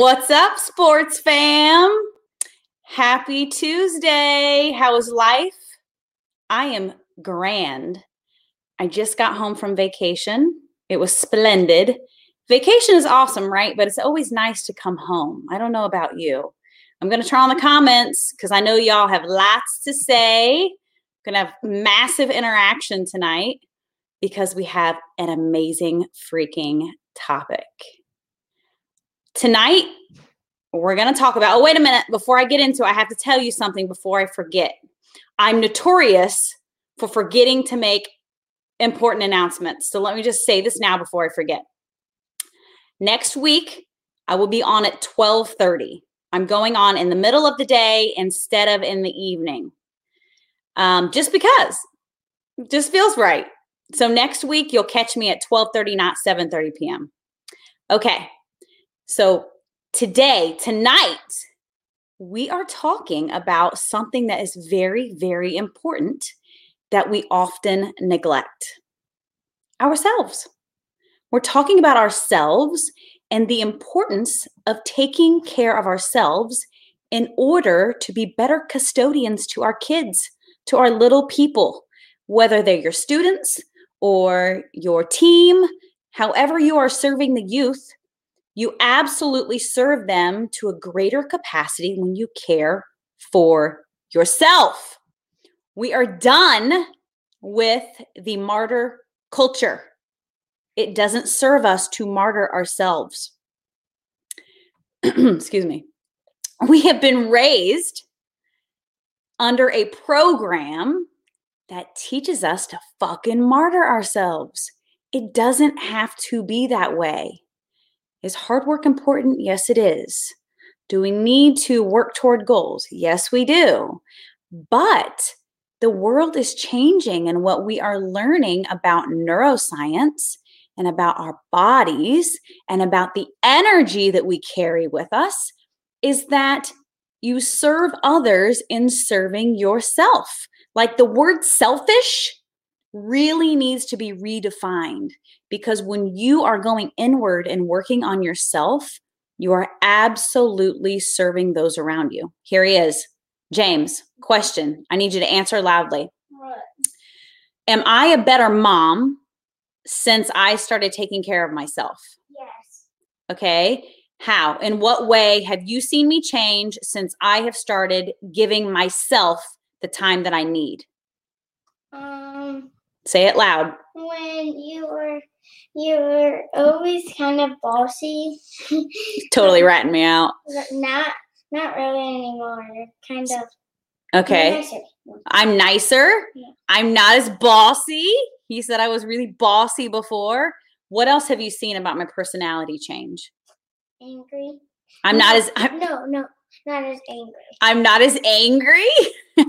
What's up, sports fam? Happy Tuesday. How is life? I am grand. I just got home from vacation. It was splendid. Vacation is awesome, right? But it's always nice to come home. I don't know about you. I'm going to turn on the comments because I know y'all have lots to say. Going to have massive interaction tonight because we have an amazing freaking topic. Tonight, we're going to talk about. Oh, wait a minute. Before I get into it, I have to tell you something before I forget. I'm notorious for forgetting to make important announcements. So let me just say this now before I forget. Next week, I will be on at 12:30. I'm going on in the middle of the day instead of in the evening. Um, just because. Just feels right. So next week you'll catch me at 12:30 not 7:30 p.m. Okay. So today, tonight, we are talking about something that is very, very important that we often neglect ourselves. We're talking about ourselves and the importance of taking care of ourselves in order to be better custodians to our kids, to our little people, whether they're your students or your team, however you are serving the youth, you absolutely serve them to a greater capacity when you care for yourself. We are done with the martyr culture. It doesn't serve us to martyr ourselves. Excuse me. We have been raised under a program that teaches us to fucking martyr ourselves. It doesn't have to be that way. Is hard work important? Yes, it is. Do we need to work toward goals? Yes, we do. But the world is changing, and what we are learning about neuroscience and about our bodies and about the energy that we carry with us is that you serve others in serving yourself. Like the word selfish really needs to be redefined because when you are going inward and working on yourself, you are absolutely serving those around you. Here he is. James, question. I need you to answer loudly. What? Am I a better mom since I started taking care of myself? Yes. Okay. How? In what way have you seen me change since I have started giving myself the time that I need? Um, Say it loud. When you were you were always kind of bossy. totally ratting me out. Not not really anymore. kind of Okay. Nicer. I'm nicer. Yeah. I'm not as bossy. He said I was really bossy before. What else have you seen about my personality change? Angry. I'm no, not as I'm, no, no, not as angry. I'm not as angry.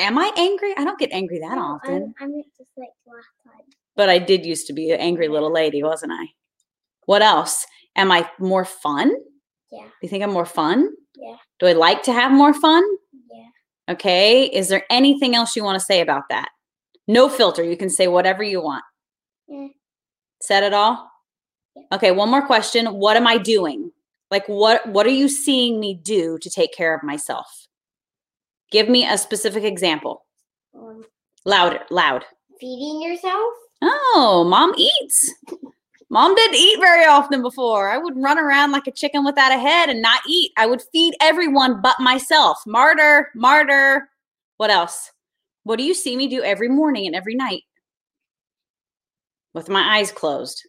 Am I angry? I don't get angry that no, often. I'm, I'm just like last time. But I did used to be an angry little lady, wasn't I? What else? Am I more fun? Yeah. Do you think I'm more fun? Yeah. Do I like to have more fun? Yeah. Okay. Is there anything else you want to say about that? No filter. You can say whatever you want. Yeah. Said it all? Yeah. Okay, one more question. What am I doing? Like what what are you seeing me do to take care of myself? Give me a specific example. Um, Louder, loud. Feeding yourself? Oh, mom eats. Mom didn't eat very often before. I would run around like a chicken without a head and not eat. I would feed everyone but myself. Martyr, martyr. What else? What do you see me do every morning and every night? With my eyes closed.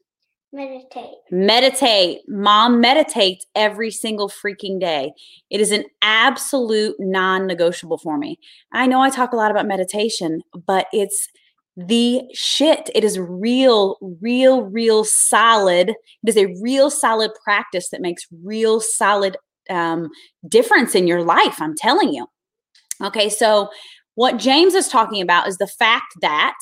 Meditate. Meditate. Mom meditates every single freaking day. It is an absolute non negotiable for me. I know I talk a lot about meditation, but it's the shit. It is real, real, real solid. It is a real solid practice that makes real solid um, difference in your life. I'm telling you. Okay, so what James is talking about is the fact that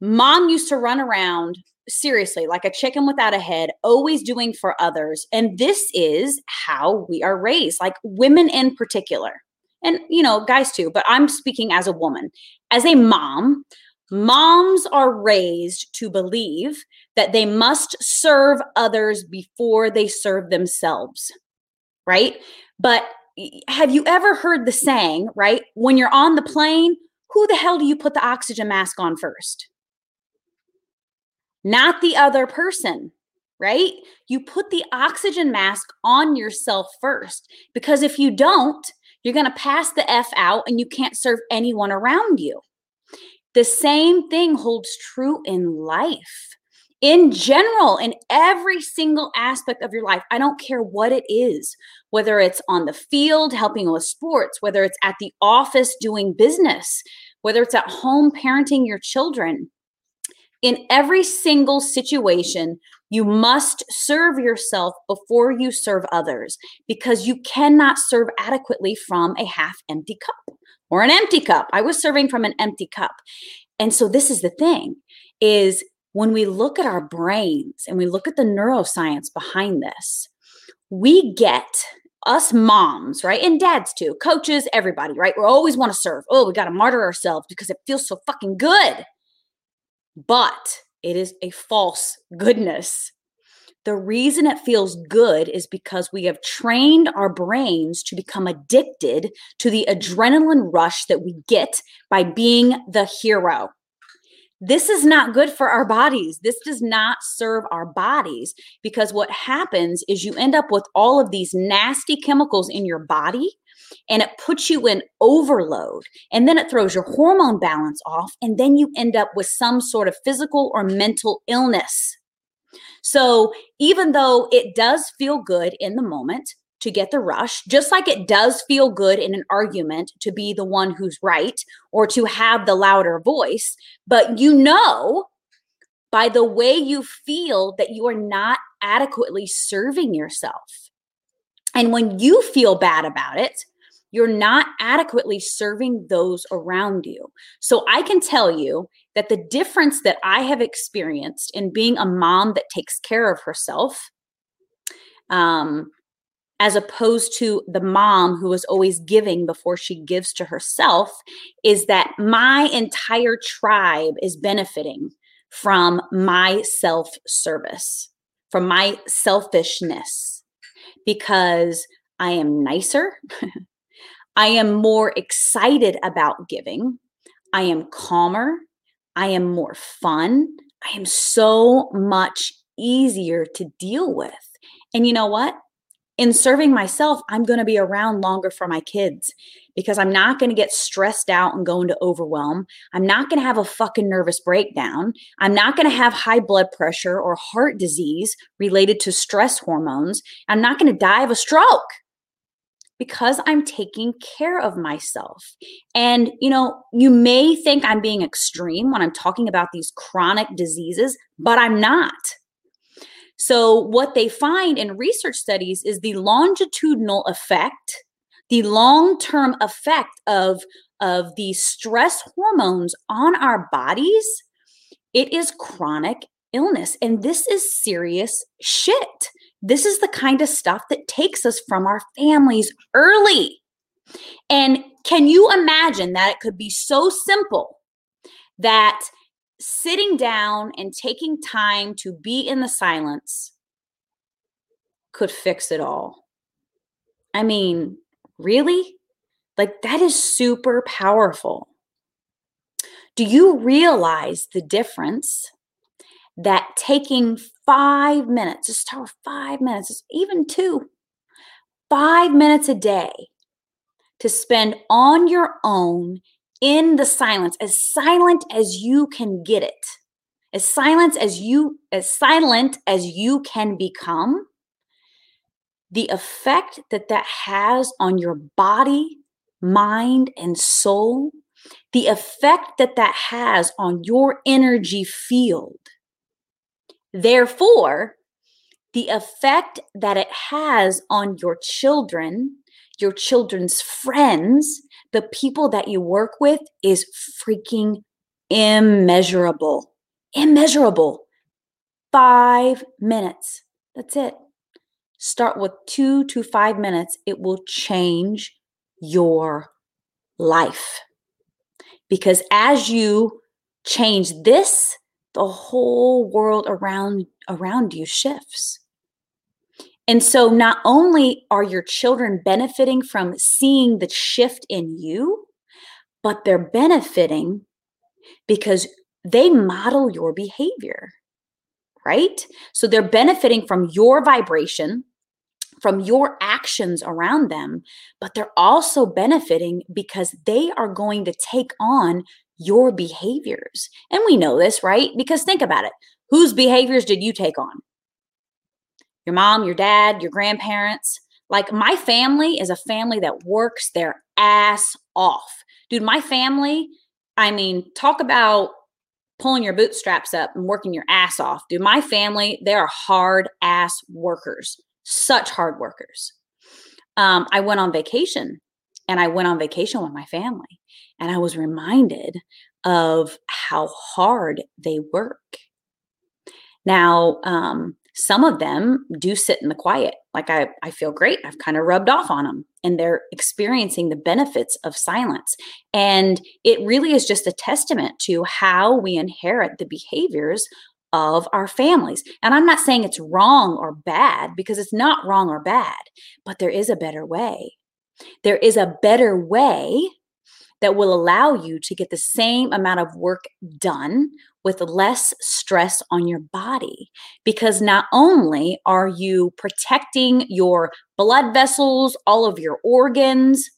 mom used to run around seriously like a chicken without a head, always doing for others. And this is how we are raised, like women in particular. And, you know, guys too, but I'm speaking as a woman. As a mom, moms are raised to believe that they must serve others before they serve themselves, right? But have you ever heard the saying, right? When you're on the plane, who the hell do you put the oxygen mask on first? Not the other person, right? You put the oxygen mask on yourself first because if you don't, you're going to pass the F out and you can't serve anyone around you. The same thing holds true in life in general, in every single aspect of your life. I don't care what it is, whether it's on the field, helping with sports, whether it's at the office doing business, whether it's at home parenting your children. In every single situation, you must serve yourself before you serve others because you cannot serve adequately from a half empty cup or an empty cup. I was serving from an empty cup. And so this is the thing is when we look at our brains and we look at the neuroscience behind this, we get us moms, right? And dads too, coaches, everybody, right? We always want to serve. Oh, we got to martyr ourselves because it feels so fucking good. But it is a false goodness. The reason it feels good is because we have trained our brains to become addicted to the adrenaline rush that we get by being the hero. This is not good for our bodies. This does not serve our bodies because what happens is you end up with all of these nasty chemicals in your body and it puts you in overload and then it throws your hormone balance off and then you end up with some sort of physical or mental illness. So even though it does feel good in the moment, to get the rush, just like it does feel good in an argument to be the one who's right or to have the louder voice. But you know by the way you feel that you are not adequately serving yourself. And when you feel bad about it, you're not adequately serving those around you. So I can tell you that the difference that I have experienced in being a mom that takes care of herself um, as opposed to the mom who is always giving before she gives to herself, is that my entire tribe is benefiting from my self service, from my selfishness, because I am nicer. I am more excited about giving. I am calmer. I am more fun. I am so much easier to deal with. And you know what? in serving myself, I'm going to be around longer for my kids because I'm not going to get stressed out and go into overwhelm. I'm not going to have a fucking nervous breakdown. I'm not going to have high blood pressure or heart disease related to stress hormones. I'm not going to die of a stroke because I'm taking care of myself. And, you know, you may think I'm being extreme when I'm talking about these chronic diseases, but I'm not. So, what they find in research studies is the longitudinal effect, the long term effect of, of the stress hormones on our bodies. It is chronic illness. And this is serious shit. This is the kind of stuff that takes us from our families early. And can you imagine that it could be so simple that sitting down and taking time to be in the silence could fix it all. I mean, really? Like, that is super powerful. Do you realize the difference that taking five minutes, just start five minutes, even two, five minutes a day to spend on your own in the silence, as silent as you can get it, as silent as you as silent as you can become, the effect that that has on your body, mind, and soul the effect that that has on your energy field. Therefore, the effect that it has on your children, your children's friends, the people that you work with is freaking immeasurable. Immeasurable. Five minutes. That's it. Start with two to five minutes. It will change your life. Because as you change this, the whole world around around you shifts. And so not only are your children benefiting from seeing the shift in you, but they're benefiting because they model your behavior, right? So they're benefiting from your vibration, from your actions around them, but they're also benefiting because they are going to take on your behaviors. And we know this, right? Because think about it whose behaviors did you take on? Your mom, your dad, your grandparents. Like my family is a family that works their ass off. Dude, my family, I mean, talk about pulling your bootstraps up and working your ass off. Dude, my family, they are hard ass workers such hard workers. Um, I went on vacation and I went on vacation with my family and I was reminded of how hard they work. Now, um, some of them do sit in the quiet. Like I, I feel great. I've kind of rubbed off on them and they're experiencing the benefits of silence. And it really is just a testament to how we inherit the behaviors of our families. And I'm not saying it's wrong or bad because it's not wrong or bad, but there is a better way. There is a better way that will allow you to get the same amount of work done with less stress on your body. Because not only are you protecting your blood vessels, all of your organs,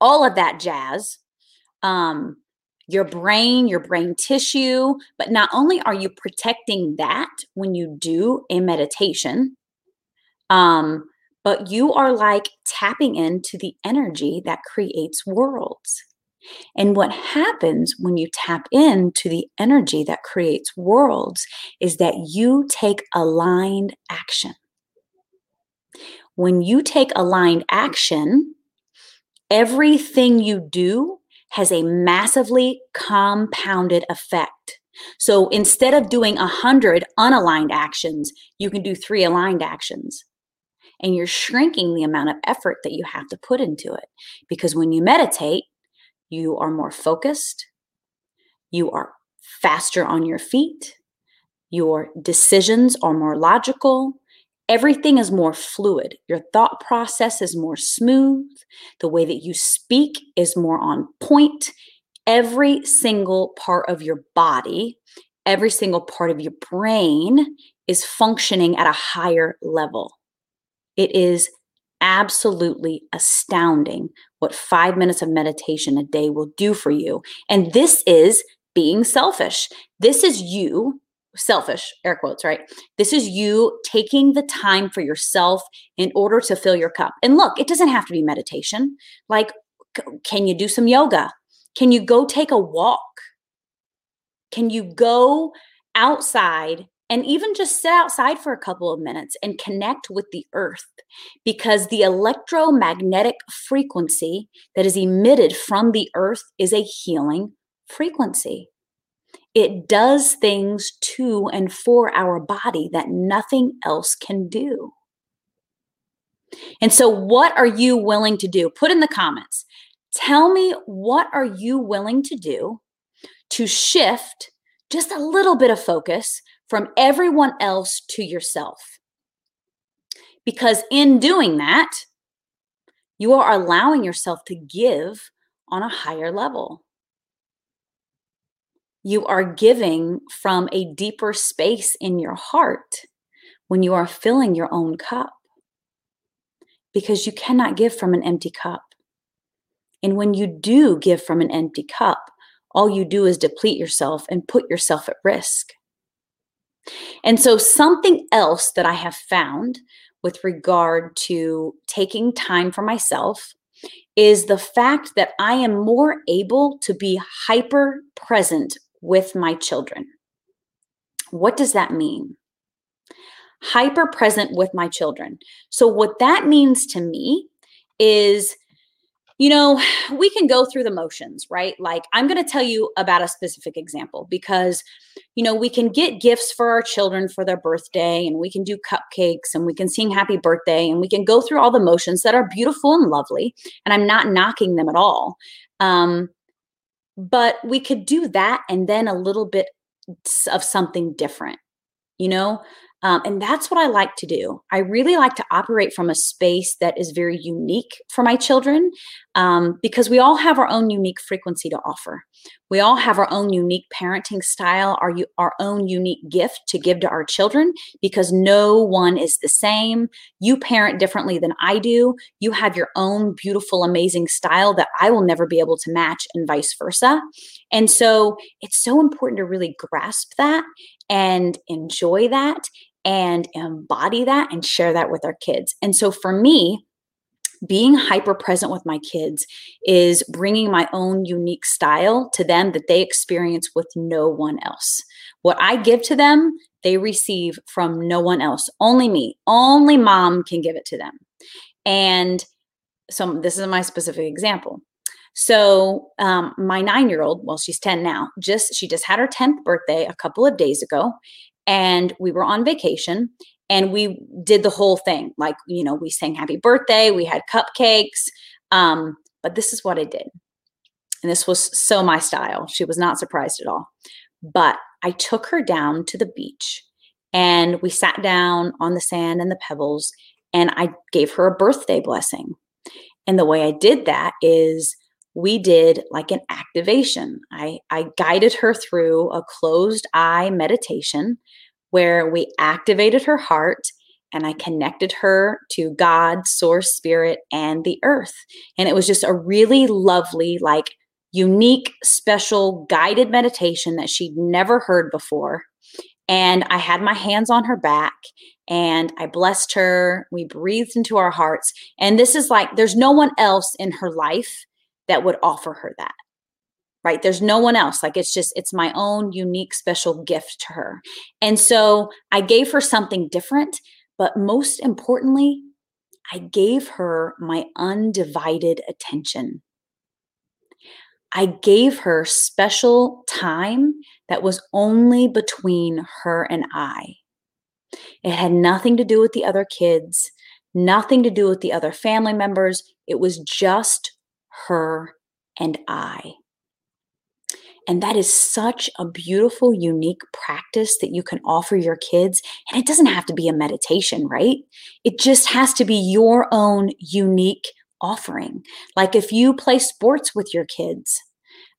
all of that jazz, um, your brain, your brain tissue. But not only are you protecting that when you do a meditation, um, but you are like tapping into the energy that creates worlds. And what happens when you tap into the energy that creates worlds is that you take aligned action. When you take aligned action, everything you do has a massively compounded effect. So instead of doing a hundred unaligned actions, you can do three aligned actions. And you're shrinking the amount of effort that you have to put into it. Because when you meditate, you are more focused, you are faster on your feet, your decisions are more logical, everything is more fluid. Your thought process is more smooth. The way that you speak is more on point. Every single part of your body, every single part of your brain is functioning at a higher level. It is absolutely astounding what five minutes of meditation a day will do for you. And this is being selfish. This is you selfish, air quotes, right? This is you taking the time for yourself in order to fill your cup. And look, it doesn't have to be meditation. Like, can you do some yoga? Can you go take a walk? Can you go outside and even just sit outside for a couple of minutes and connect with the earth? Because the electromagnetic frequency that is emitted from the earth is a healing frequency. It does things to and for our body that nothing else can do. And so, what are you willing to do? Put in the comments. Tell me what are you willing to do to shift just a little bit of focus from everyone else to yourself. Because in doing that, you are allowing yourself to give on a higher level you are giving from a deeper space in your heart when you are filling your own cup. Because you cannot give from an empty cup. And when you do give from an empty cup, all you do is deplete yourself and put yourself at risk. And so, something else that I have found with regard to taking time for myself is the fact that I am more able to be hyper present with my children. What does that mean? Hyper present with my children. So, what that means to me is you know, we can go through the motions, right? Like, I'm going to tell you about a specific example because, you know, we can get gifts for our children for their birthday and we can do cupcakes and we can sing happy birthday and we can go through all the motions that are beautiful and lovely. And I'm not knocking them at all. Um, but we could do that and then a little bit of something different, you know? Um, and that's what I like to do. I really like to operate from a space that is very unique for my children um, because we all have our own unique frequency to offer. We all have our own unique parenting style, our, our own unique gift to give to our children because no one is the same. You parent differently than I do. You have your own beautiful, amazing style that I will never be able to match, and vice versa. And so it's so important to really grasp that and enjoy that and embody that and share that with our kids. And so for me, being hyper present with my kids is bringing my own unique style to them that they experience with no one else. What I give to them, they receive from no one else. Only me, only mom can give it to them. And so this is my specific example. So um, my nine-year-old, well, she's 10 now, just she just had her 10th birthday a couple of days ago and we were on vacation and we did the whole thing. Like you know we sang happy birthday we had cupcakes um, but this is what i did. And this was so my style. She was not surprised at all. But i took her down to the beach and we sat down on the sand and the pebbles and i gave her a birthday blessing. And the way i did that is we did like an activation. I, I guided her through a closed eye meditation where we activated her heart and I connected her to God, source, spirit, and the earth. And it was just a really lovely, like unique, special guided meditation that she'd never heard before. And I had my hands on her back and I blessed her. We breathed into our hearts. And this is like, there's no one else in her life that would offer her that right? There's no one else. Like it's just it's my own unique special gift to her. And so i gave her something different but most importantly i gave her my undivided attention. I gave her special time that was only between her and i. It had nothing to do with the other kids nothing to do with the other family members. It was just her, and I. And that is such a beautiful, unique practice that you can offer your kids. And it doesn't have to be a meditation, right? It just has to be your own unique offering. Like if you play sports with your kids,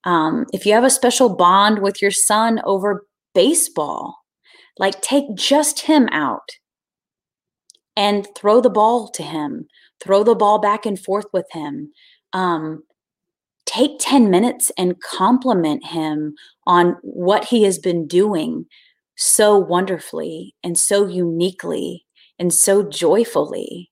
um, if you have a special bond with your son over baseball, like take just him out and throw the ball to him, throw the ball back and forth with him, um, take 10 minutes and compliment him on what he has been doing so wonderfully and so uniquely and so joyfully.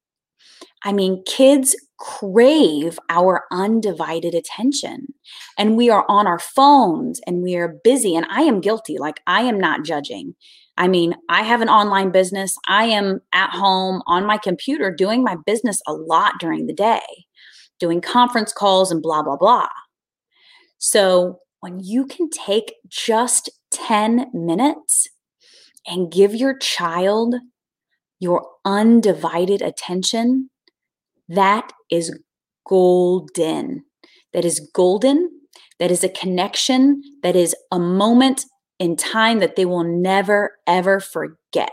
I mean, kids crave our undivided attention and we are on our phones and we are busy. And I am guilty. Like, I am not judging. I mean, I have an online business. I am at home on my computer doing my business a lot during the day doing conference calls and blah, blah, blah. So when you can take just 10 minutes and give your child your undivided attention, that is golden. That is golden. That is a connection. That is a moment in time that they will never, ever forget.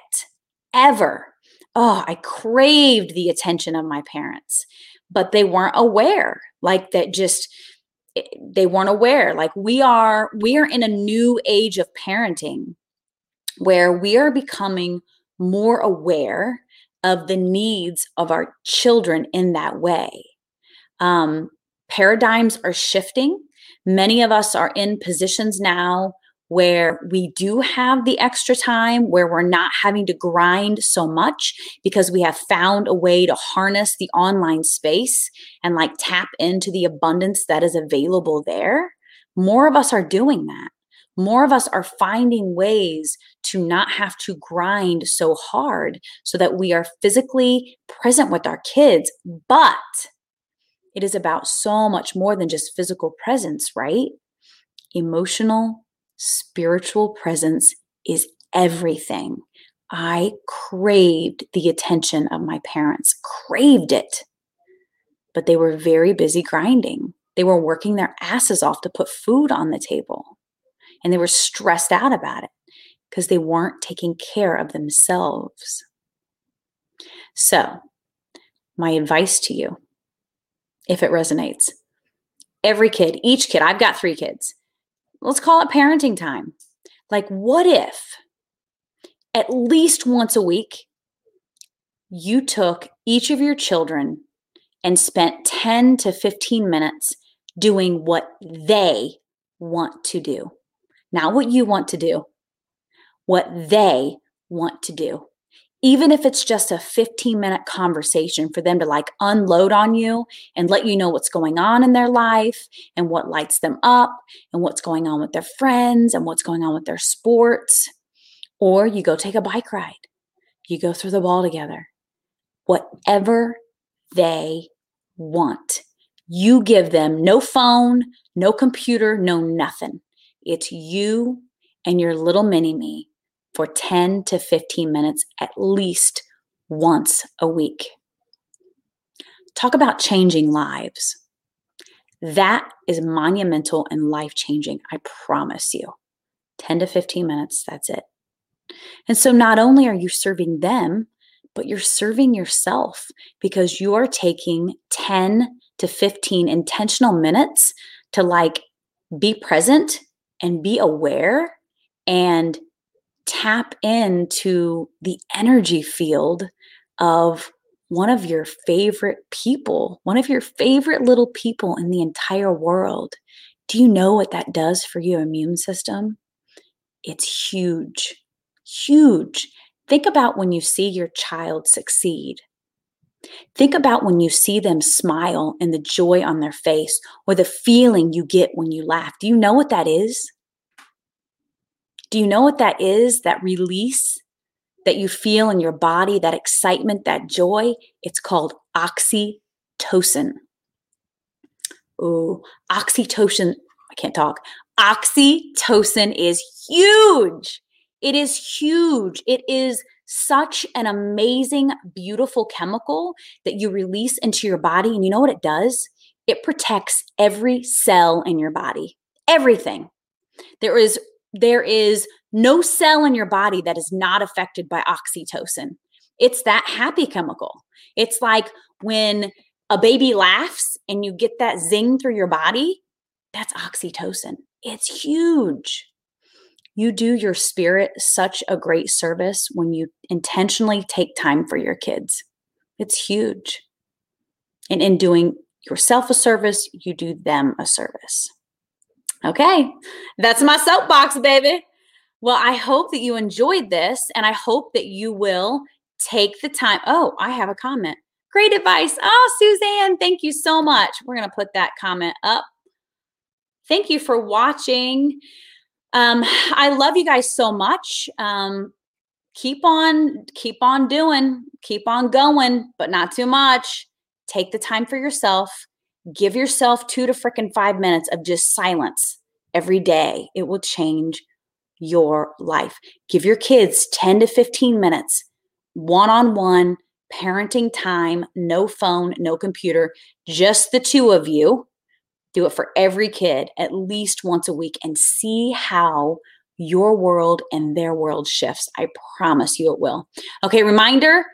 Ever. Oh, I craved the attention of my parents but they weren't aware like that just eh, they weren't aware. Like we are we are in a new age of parenting where we are becoming more aware of the needs of our children in that way. Um, paradigms are shifting. Many of us are in positions now where we do have the extra time, where we're not having to grind so much because we have found a way to harness the online space and like tap into the abundance that is available there, more of us are doing that. More of us are finding ways to not have to grind so hard so that we are physically present with our kids. But it is about so much more than just physical presence, right? Emotional, spiritual presence is everything. I craved the attention of my parents, craved it. But they were very busy grinding. They were working their asses off to put food on the table. And they were stressed out about it because they weren't taking care of themselves. So, my advice to you, if it resonates, every kid, each kid, I've got three kids, let's call it parenting time. Like, what if at least once a week you took each of your children and spent 10 to 15 minutes doing what they want to do? Not what you want to do, what they want to do even if it's just a 15 minute conversation for them to like unload on you and let you know what's going on in their life and what lights them up and what's going on with their friends and what's going on with their sports. Or you go take a bike ride, you go through the ball together. Whatever they want, you give them no phone, no computer, no nothing. It's you and your little mini me for 10 to 15 minutes at least once a week. Talk about changing lives. That is monumental and life changing, I promise you. 10 to 15 minutes, that's it. And so not only are you serving them, but you're serving yourself because you are taking 10 to 15 intentional minutes to like be present and be aware and tap into the energy field of one of your favorite people, one of your favorite little people in the entire world. Do you know what that does for your immune system? It's huge, huge. Think about when you see your child succeed. Think about when you see them smile and the joy on their face or the feeling you get when you laugh. Do you know what that is? Do you know what that is? That release that you feel in your body, that excitement, that joy? It's called oxytocin. Oh, oxytocin. I can't talk. Oxytocin is huge. It is huge. It is such an amazing, beautiful chemical that you release into your body. And you know what it does? It protects every cell in your body, everything. There is there is no cell in your body that is not affected by oxytocin. It's that happy chemical. It's like when a baby laughs and you get that zing through your body, that's oxytocin. It's huge. You do your spirit such a great service when you intentionally take time for your kids. It's huge. And in doing yourself a service, you do them a service. Okay, that's my soapbox, baby. Well, I hope that you enjoyed this and I hope that you will take the time. Oh, I have a comment. Great advice. Oh, Suzanne, thank you so much. We're going to put that comment up. Thank you for watching. Um, I love you guys so much. Um, keep on, keep on doing, keep on going, but not too much. Take the time for yourself give yourself two to freaking five minutes of just silence every day. It will change your life. Give your kids 10 to 15 minutes, one on one parenting time, no phone, no computer, just the two of you. Do it for every kid at least once a week and see how your world and their world shifts. I promise you it will. Okay, reminder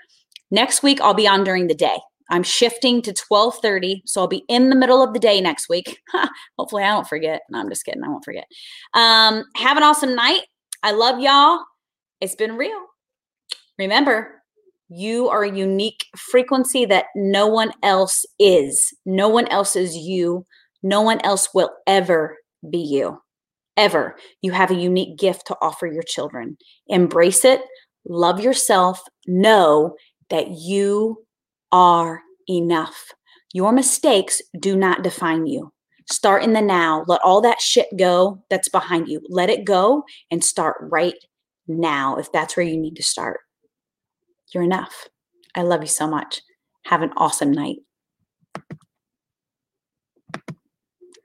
next week I'll be on during the day. I'm shifting to 12:30, so I'll be in the middle of the day next week. Hopefully, I don't forget. No, I'm just kidding. I won't forget. Um, have an awesome night. I love y'all. It's been real. Remember, you are a unique frequency that no one else is. No one else is you. No one else will ever be you. ever, you have a unique gift to offer your children. Embrace it, love yourself, know that you are enough. Your mistakes do not define you. Start in the now. Let all that shit go that's behind you. Let it go and start right now if that's where you need to start. You're enough. I love you so much. Have an awesome night.